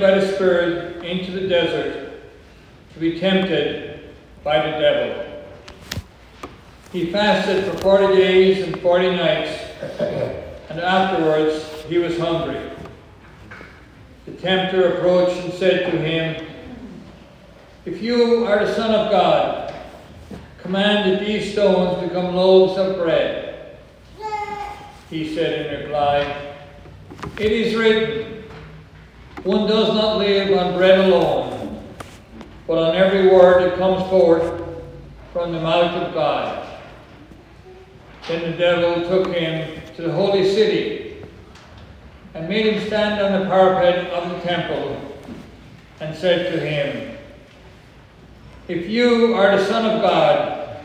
by the Spirit into the desert to be tempted by the devil. He fasted for forty days and forty nights, and afterwards he was hungry. The tempter approached and said to him, If you are the Son of God, command that these stones become loaves of bread. He said in reply, It is written, One does not live on bread alone, but on every word that comes forth from the mouth of God. Then the devil took him to the holy city and made him stand on the parapet of the temple and said to him, If you are the Son of God,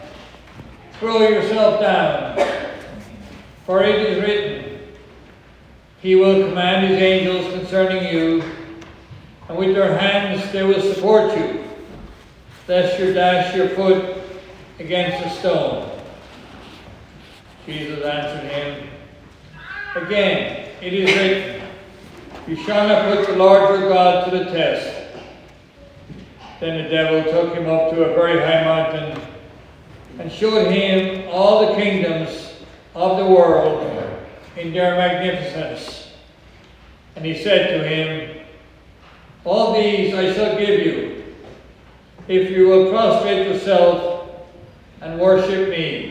throw yourself down, for it is written, He will command His angels concerning you, and with their hands they will support you, lest you dash your foot against a stone. Jesus answered him, Again, it is written, You shall not put the Lord your God to the test. Then the devil took him up to a very high mountain and showed him all the kingdoms of the world in their magnificence. And he said to him, All these I shall give you, if you will prostrate yourself and worship me.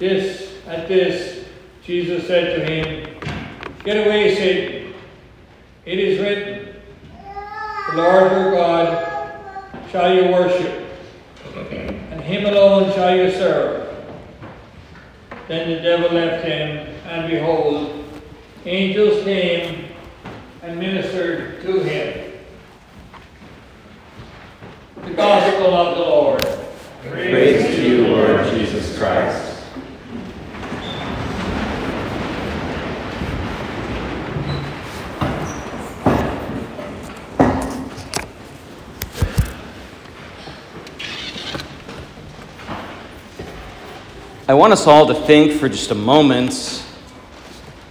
This, at this, Jesus said to him, Get away, Satan. It is written, The Lord your God shall you worship, and him alone shall you serve. Then the devil left him, and behold, angels came and ministered to him. The Gospel of the Lord. Praise to you, Lord Jesus Christ. I want us all to think for just a moment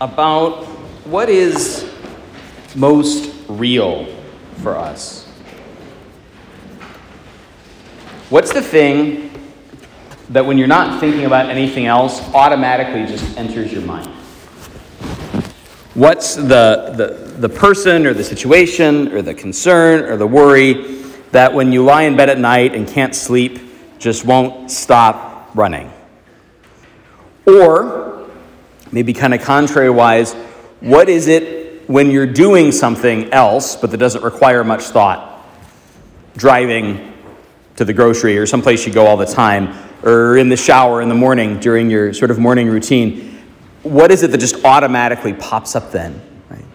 about what is most real for us. What's the thing that when you're not thinking about anything else automatically just enters your mind? What's the, the, the person or the situation or the concern or the worry that when you lie in bed at night and can't sleep just won't stop running? Or, maybe kind of contrary wise, what is it when you're doing something else but that doesn't require much thought? Driving to the grocery or someplace you go all the time, or in the shower in the morning during your sort of morning routine. What is it that just automatically pops up then? Right?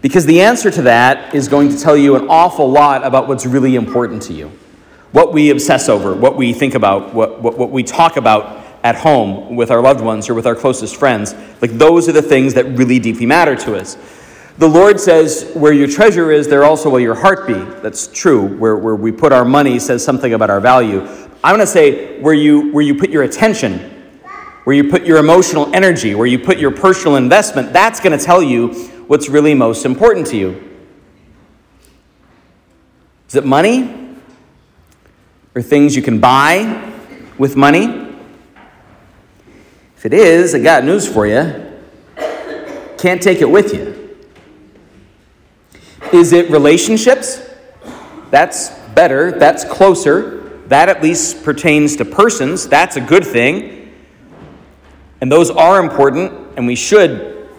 Because the answer to that is going to tell you an awful lot about what's really important to you, what we obsess over, what we think about, what, what, what we talk about at home with our loved ones or with our closest friends. Like those are the things that really deeply matter to us. The Lord says, where your treasure is, there also will your heart be. That's true. Where, where we put our money says something about our value. I'm going to say, where you, where you put your attention, where you put your emotional energy, where you put your personal investment, that's going to tell you what's really most important to you. Is it money? Or things you can buy with money? If it is, I got news for you. Can't take it with you. Is it relationships? That's better. That's closer. That at least pertains to persons. That's a good thing. And those are important, and we should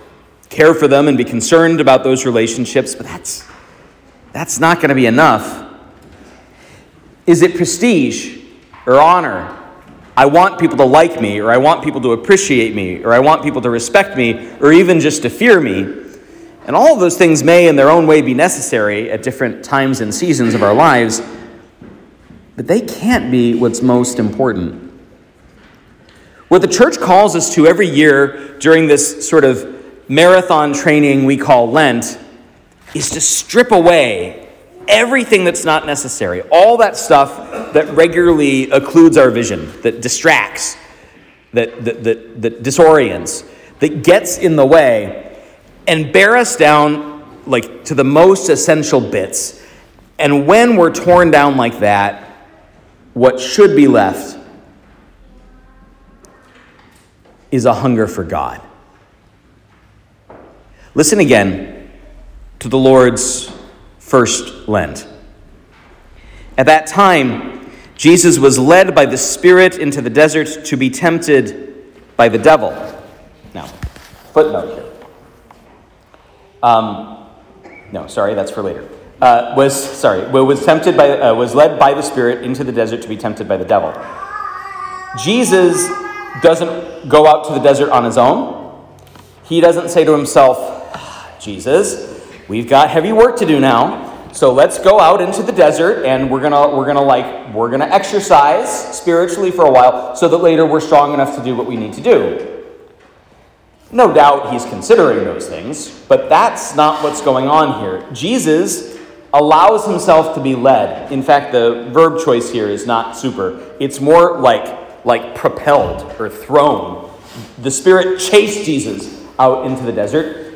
care for them and be concerned about those relationships, but that's, that's not going to be enough. Is it prestige or honor I want people to like me, or I want people to appreciate me, or I want people to respect me, or even just to fear me. And all of those things may, in their own way, be necessary at different times and seasons of our lives, but they can't be what's most important. What the church calls us to every year during this sort of marathon training we call Lent is to strip away everything that's not necessary, all that stuff that regularly occludes our vision, that distracts, that, that, that, that disorients, that gets in the way, and bear us down like to the most essential bits. And when we're torn down like that, what should be left is a hunger for God. Listen again to the Lord's first Lent. At that time, Jesus was led by the Spirit into the desert to be tempted by the devil. Now, footnote here. Um, no, sorry, that's for later. Uh, was sorry, was tempted by, uh, was led by the Spirit into the desert to be tempted by the devil. Jesus doesn't go out to the desert on his own. He doesn't say to himself, Jesus, we've got heavy work to do now. So let's go out into the desert and we're going to we're going to like we're going to exercise spiritually for a while so that later we're strong enough to do what we need to do. No doubt he's considering those things, but that's not what's going on here. Jesus allows himself to be led. In fact, the verb choice here is not super. It's more like like propelled or thrown. The Spirit chased Jesus out into the desert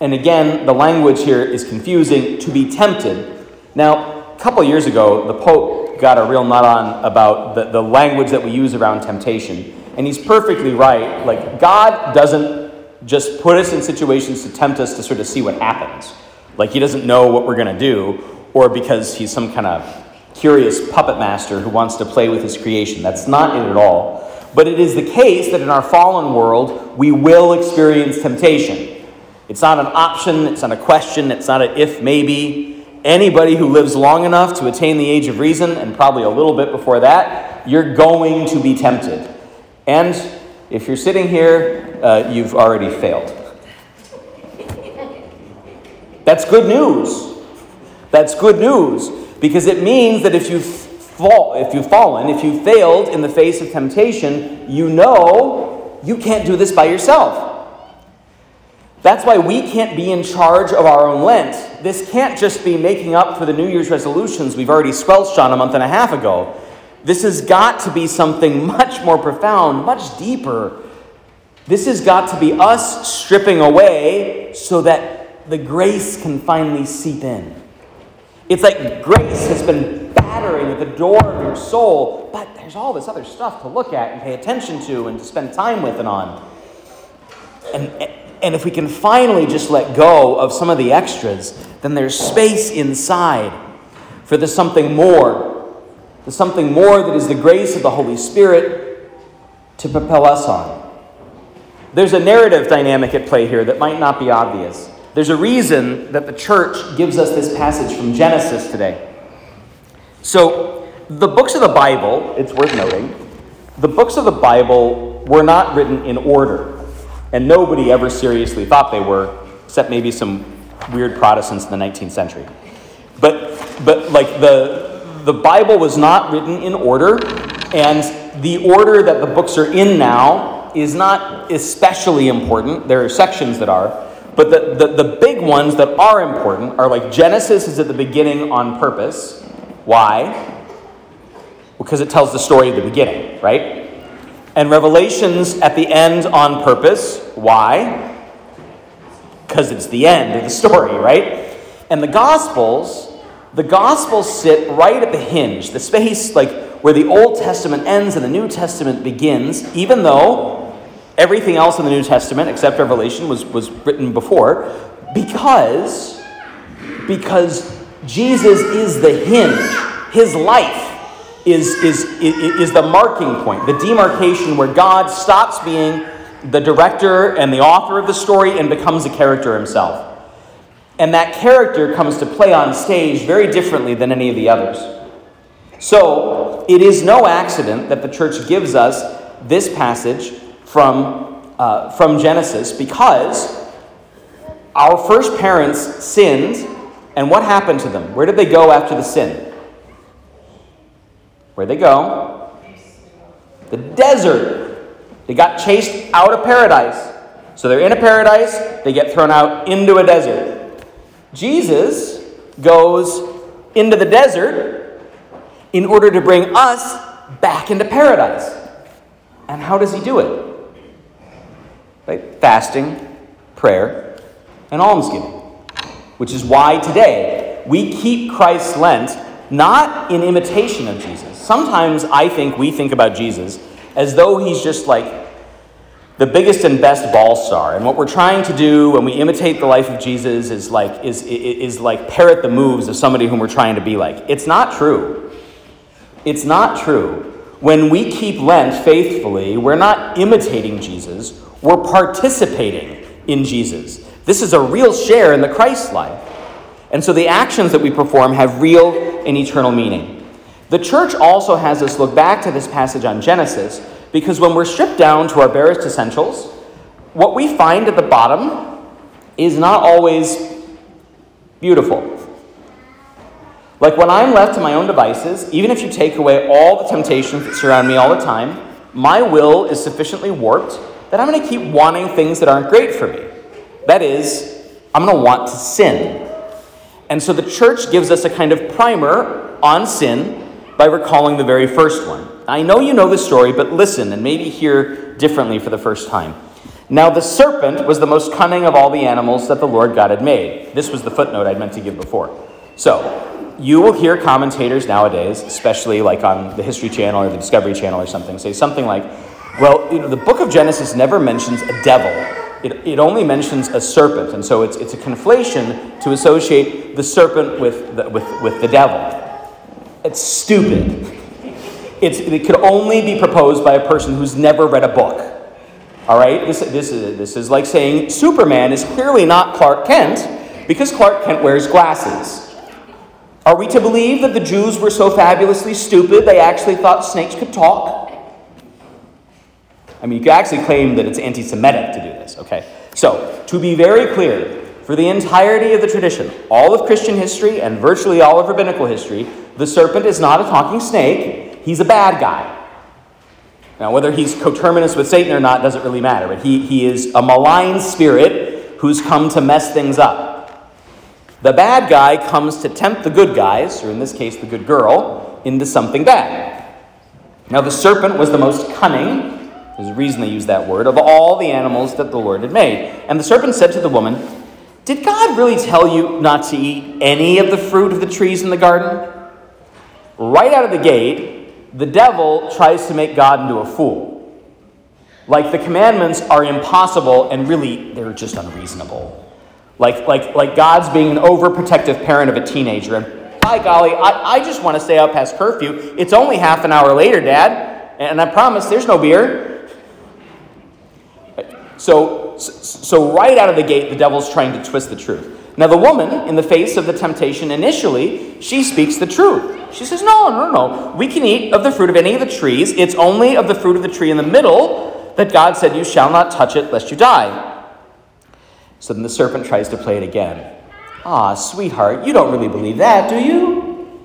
and again, the language here is confusing to be tempted. Now, a couple years ago, the Pope got a real nut on about the, the language that we use around temptation. And he's perfectly right. Like, God doesn't just put us in situations to tempt us to sort of see what happens. Like, he doesn't know what we're going to do, or because he's some kind of curious puppet master who wants to play with his creation. That's not it at all. But it is the case that in our fallen world, we will experience temptation. It's not an option, it's not a question, it's not an if maybe. Anybody who lives long enough to attain the age of reason, and probably a little bit before that, you're going to be tempted. And if you're sitting here, uh, you've already failed. That's good news. That's good news because it means that if you fall, if you've fallen, if you failed in the face of temptation, you know you can't do this by yourself. That's why we can't be in charge of our own Lent. This can't just be making up for the New Year's resolutions we've already squelched on a month and a half ago. This has got to be something much more profound, much deeper. This has got to be us stripping away so that the grace can finally seep in. It's like grace has been battering at the door of your soul, but there's all this other stuff to look at and pay attention to and to spend time with and on. And and if we can finally just let go of some of the extras, then there's space inside for the something more, the something more that is the grace of the Holy Spirit to propel us on. There's a narrative dynamic at play here that might not be obvious. There's a reason that the church gives us this passage from Genesis today. So, the books of the Bible, it's worth noting, the books of the Bible were not written in order and nobody ever seriously thought they were, except maybe some weird Protestants in the 19th century. But, but like the, the Bible was not written in order, and the order that the books are in now is not especially important. There are sections that are, but the, the, the big ones that are important are like Genesis is at the beginning on purpose. Why? Because it tells the story of the beginning, right? And Revelations at the end on purpose. Why? Because it's the end of the story, right? And the Gospels, the Gospels sit right at the hinge, the space like where the Old Testament ends and the New Testament begins, even though everything else in the New Testament, except Revelation, was, was written before, because, because Jesus is the hinge. His life is, is, is the marking point, the demarcation where God stops being the director and the author of the story and becomes a character himself. And that character comes to play on stage very differently than any of the others. So, it is no accident that the church gives us this passage from, uh, from Genesis because our first parents sinned, and what happened to them? Where did they go after the sin? Where'd they go? The desert. They got chased out of paradise. So they're in a paradise, they get thrown out into a desert. Jesus goes into the desert in order to bring us back into paradise. And how does he do it? Right? Fasting, prayer, and almsgiving. Which is why today we keep Christ's Lent not in imitation of Jesus. Sometimes I think we think about Jesus as though he's just like the biggest and best ball star. And what we're trying to do when we imitate the life of Jesus is like, is, is like parrot the moves of somebody whom we're trying to be like. It's not true. It's not true. When we keep Lent faithfully, we're not imitating Jesus, we're participating in Jesus. This is a real share in the Christ life. And so the actions that we perform have real and eternal meaning. The church also has us look back to this passage on Genesis because when we're stripped down to our barest essentials, what we find at the bottom is not always beautiful. Like when I'm left to my own devices, even if you take away all the temptations that surround me all the time, my will is sufficiently warped that I'm going to keep wanting things that aren't great for me. That is, I'm going to want to sin. And so the church gives us a kind of primer on sin by recalling the very first one. I know you know the story, but listen and maybe hear differently for the first time. Now, the serpent was the most cunning of all the animals that the Lord God had made. This was the footnote I'd meant to give before. So, you will hear commentators nowadays, especially like on the History Channel or the Discovery Channel or something, say something like, well, you know, the book of Genesis never mentions a devil. It, it only mentions a serpent. And so it's, it's a conflation to associate the serpent with the, with, with the devil. It's stupid. It's, it could only be proposed by a person who's never read a book. All right? This, this, is, this is like saying Superman is clearly not Clark Kent because Clark Kent wears glasses. Are we to believe that the Jews were so fabulously stupid they actually thought snakes could talk? I mean, you could actually claim that it's anti Semitic to do this, okay? So, to be very clear, for the entirety of the tradition, all of Christian history and virtually all of rabbinical history, the serpent is not a talking snake, he's a bad guy. Now, whether he's coterminous with Satan or not doesn't really matter, but he, he is a malign spirit who's come to mess things up. The bad guy comes to tempt the good guys, or in this case, the good girl, into something bad. Now, the serpent was the most cunning, there's a reason they use that word, of all the animals that the Lord had made. And the serpent said to the woman, Did God really tell you not to eat any of the fruit of the trees in the garden? Right out of the gate, the devil tries to make God into a fool. Like the commandments are impossible and really they're just unreasonable. Like, like, like God's being an overprotective parent of a teenager. And by golly, I, I just want to stay out past curfew. It's only half an hour later, Dad. And I promise there's no beer. So, so right out of the gate, the devil's trying to twist the truth. Now, the woman, in the face of the temptation initially, she speaks the truth. She says, No, no, no. We can eat of the fruit of any of the trees. It's only of the fruit of the tree in the middle that God said, You shall not touch it, lest you die. So then the serpent tries to play it again. Ah, sweetheart, you don't really believe that, do you?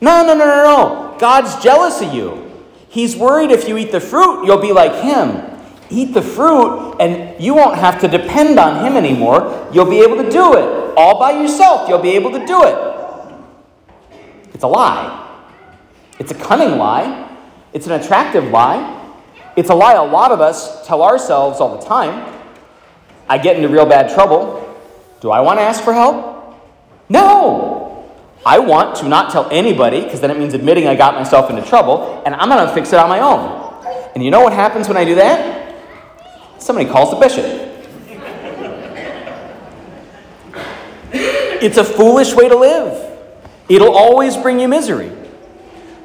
No, no, no, no, no. God's jealous of you. He's worried if you eat the fruit, you'll be like him. Eat the fruit, and you won't have to depend on him anymore. You'll be able to do it all by yourself. You'll be able to do it. It's a lie. It's a cunning lie. It's an attractive lie. It's a lie a lot of us tell ourselves all the time. I get into real bad trouble, do I want to ask for help? No. I want to not tell anybody because then it means admitting I got myself into trouble and I'm going to fix it on my own. And you know what happens when I do that? Somebody calls the bishop. It's a foolish way to live. It'll always bring you misery.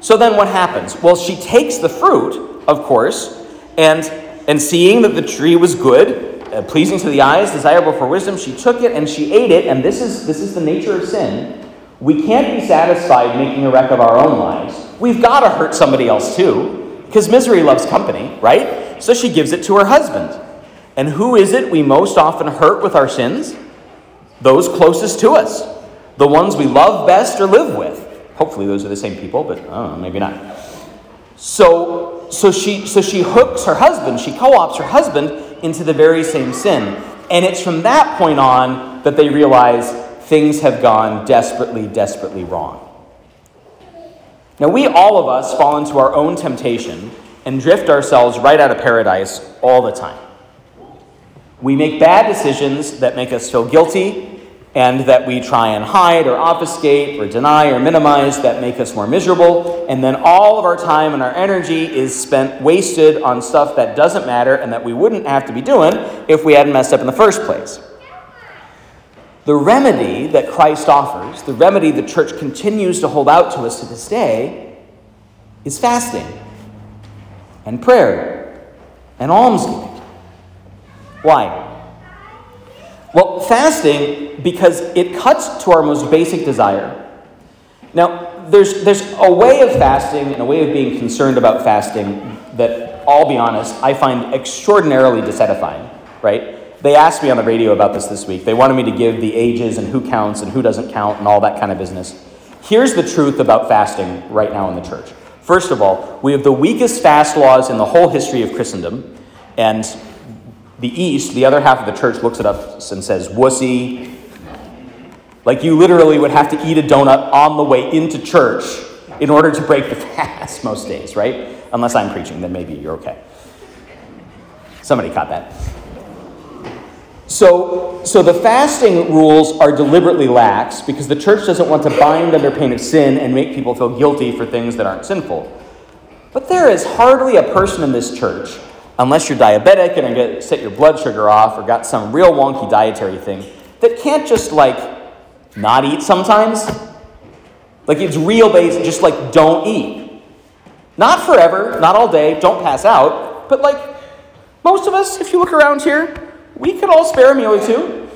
So then what happens? Well, she takes the fruit, of course, and and seeing that the tree was good uh, pleasing to the eyes, desirable for wisdom, she took it and she ate it, and this is, this is the nature of sin. We can't be satisfied making a wreck of our own lives. We've got to hurt somebody else too, because misery loves company, right? So she gives it to her husband. And who is it we most often hurt with our sins? Those closest to us, the ones we love best or live with. Hopefully, those are the same people, but know, maybe not. So, so she so she hooks her husband, she co-ops her husband into the very same sin. And it's from that point on that they realize things have gone desperately, desperately wrong. Now, we all of us fall into our own temptation and drift ourselves right out of paradise all the time. We make bad decisions that make us feel guilty and that we try and hide or obfuscate or deny or minimize that make us more miserable. And then all of our time and our energy is spent wasted on stuff that doesn't matter and that we wouldn't have to be doing if we hadn't messed up in the first place. The remedy that Christ offers, the remedy the church continues to hold out to us to this day, is fasting and prayer and almsgiving. Why? Well, fasting, because it cuts to our most basic desire. Now, there's, there's a way of fasting and a way of being concerned about fasting that, I'll be honest, I find extraordinarily dissatisfying, right? They asked me on the radio about this this week. They wanted me to give the ages and who counts and who doesn't count and all that kind of business. Here's the truth about fasting right now in the church. First of all, we have the weakest fast laws in the whole history of Christendom. And the East, the other half of the church, looks at us and says, wussy. Like you literally would have to eat a donut on the way into church in order to break the fast most days, right? Unless I'm preaching, then maybe you're okay. Somebody caught that. So, so the fasting rules are deliberately lax because the church doesn't want to bind under pain of sin and make people feel guilty for things that aren't sinful. But there is hardly a person in this church, unless you're diabetic and are set your blood sugar off or got some real wonky dietary thing, that can't just like not eat sometimes. Like it's real based, just like don't eat. Not forever, not all day, don't pass out, but like most of us, if you look around here, we could all spare a meal or two.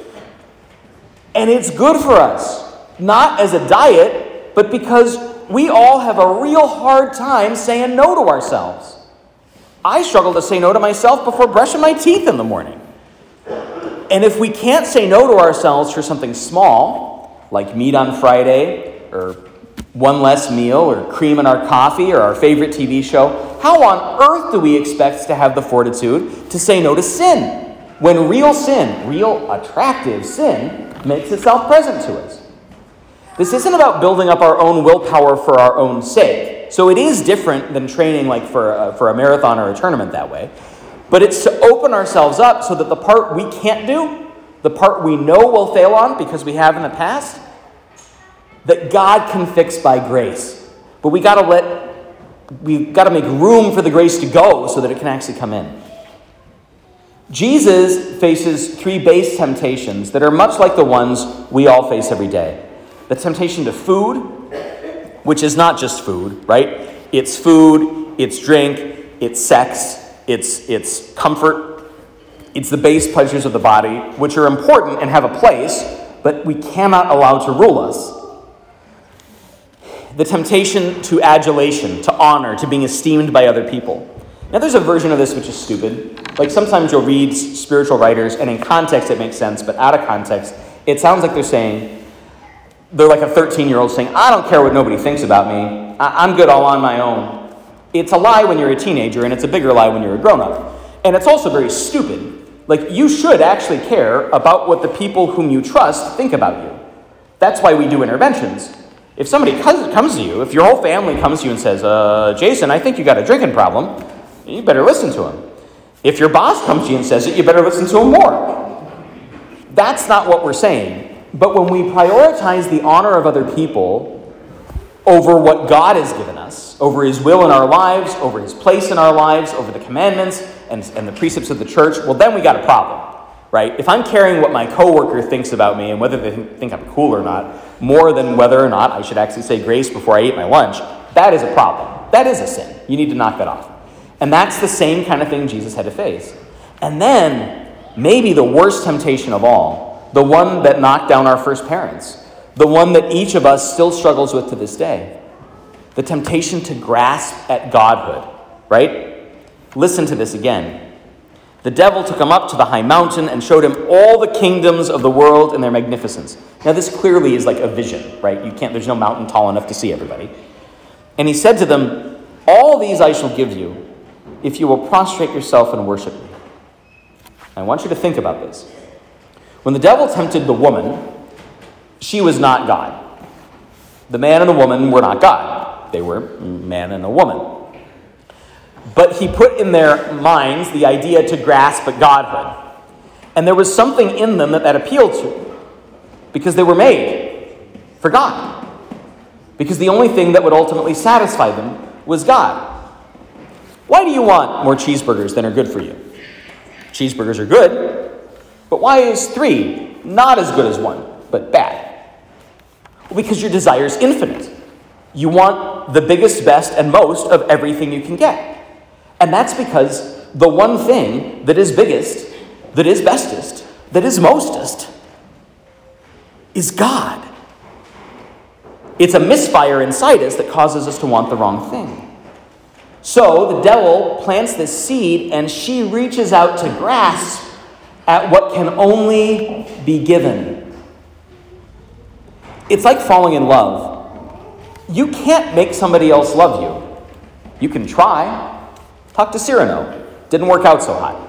And it's good for us, not as a diet, but because we all have a real hard time saying no to ourselves. I struggle to say no to myself before brushing my teeth in the morning. And if we can't say no to ourselves for something small, like meat on Friday, or one less meal, or cream in our coffee, or our favorite TV show, how on earth do we expect to have the fortitude to say no to sin? when real sin, real attractive sin, makes itself present to us. This isn't about building up our own willpower for our own sake. So it is different than training like for a, for a marathon or a tournament that way. But it's to open ourselves up so that the part we can't do, the part we know we'll fail on because we have in the past, that God can fix by grace. But we got to let we got to make room for the grace to go so that it can actually come in. Jesus faces three base temptations that are much like the ones we all face every day the temptation to food, which is not just food, right? It's food, it's drink, it's sex, it's, it's comfort, it's the base pleasures of the body, which are important and have a place, but we cannot allow to rule us. The temptation to adulation, to honor, to being esteemed by other people. Now, there's a version of this which is stupid. Like sometimes you'll read spiritual writers, and in context it makes sense, but out of context, it sounds like they're saying, they're like a 13 year old saying, I don't care what nobody thinks about me. I- am good all on my own. It's a lie when you're a teenager, and it's a bigger lie when you're a grown up. And it's also very stupid. Like, you should actually care about what the people whom you trust think about you. That's why we do interventions. If somebody comes to you, if your whole family comes to you and says, uh, Jason, I think you got a drinking problem, you better listen to him. If your boss comes to you and says it, you better listen to him more. That's not what we're saying. But when we prioritize the honor of other people over what God has given us, over His will in our lives, over His place in our lives, over the commandments and, and the precepts of the church, well, then we got a problem, right? If I'm caring what my coworker thinks about me and whether they think I'm cool or not, more than whether or not I should actually say grace before I eat my lunch, that is a problem. That is a sin. You need to knock that off. And that's the same kind of thing Jesus had to face. And then, maybe the worst temptation of all, the one that knocked down our first parents, the one that each of us still struggles with to this day the temptation to grasp at godhood, right? Listen to this again. The devil took him up to the high mountain and showed him all the kingdoms of the world and their magnificence. Now, this clearly is like a vision, right? You can't, there's no mountain tall enough to see everybody. And he said to them, All these I shall give you if you will prostrate yourself and worship me. I want you to think about this. When the devil tempted the woman, she was not God. The man and the woman were not God, they were man and a woman. But he put in their minds the idea to grasp Godhood. And there was something in them that that appealed to because they were made for God. Because the only thing that would ultimately satisfy them was God. Why do you want more cheeseburgers than are good for you? Cheeseburgers are good, but why is three not as good as one, but bad? Well, because your desire is infinite. You want the biggest, best, and most of everything you can get. And that's because the one thing that is biggest, that is bestest, that is mostest, is God. It's a misfire inside us that causes us to want the wrong thing. So the devil plants this seed, and she reaches out to grasp at what can only be given. It's like falling in love. You can't make somebody else love you. You can try. Talk to Cyrano. Didn't work out so hot.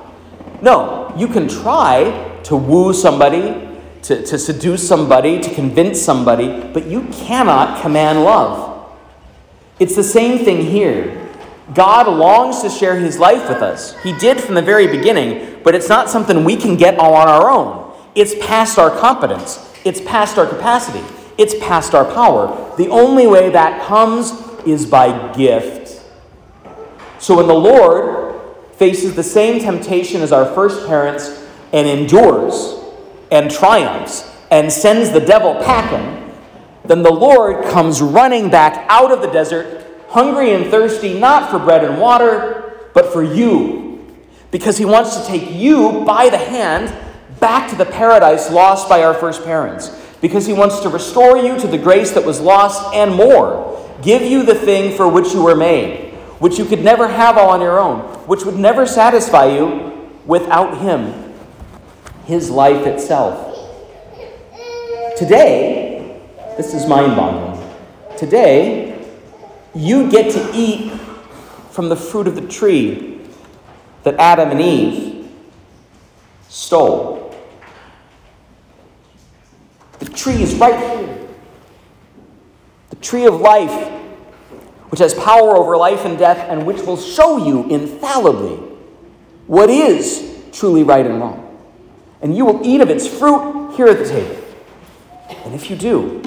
No, you can try to woo somebody, to, to seduce somebody, to convince somebody, but you cannot command love. It's the same thing here. God longs to share his life with us. He did from the very beginning, but it's not something we can get all on our own. It's past our competence, it's past our capacity, it's past our power. The only way that comes is by gift. So when the Lord faces the same temptation as our first parents and endures and triumphs and sends the devil packing, then the Lord comes running back out of the desert hungry and thirsty not for bread and water, but for you. Because he wants to take you by the hand back to the paradise lost by our first parents. Because he wants to restore you to the grace that was lost and more. Give you the thing for which you were made, which you could never have all on your own, which would never satisfy you without him, his life itself. Today, this is mind boggling. Today, you get to eat from the fruit of the tree that Adam and Eve stole. The tree is right here. The tree of life, which has power over life and death, and which will show you infallibly what is truly right and wrong. And you will eat of its fruit here at the table. And if you do,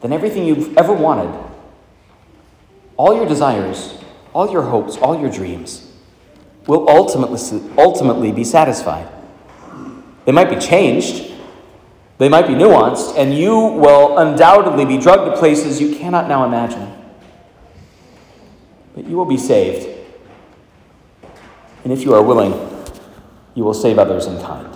then everything you've ever wanted all your desires, all your hopes, all your dreams will ultimately, ultimately be satisfied. They might be changed, they might be nuanced, and you will undoubtedly be drugged to places you cannot now imagine. But you will be saved. And if you are willing, you will save others in kind.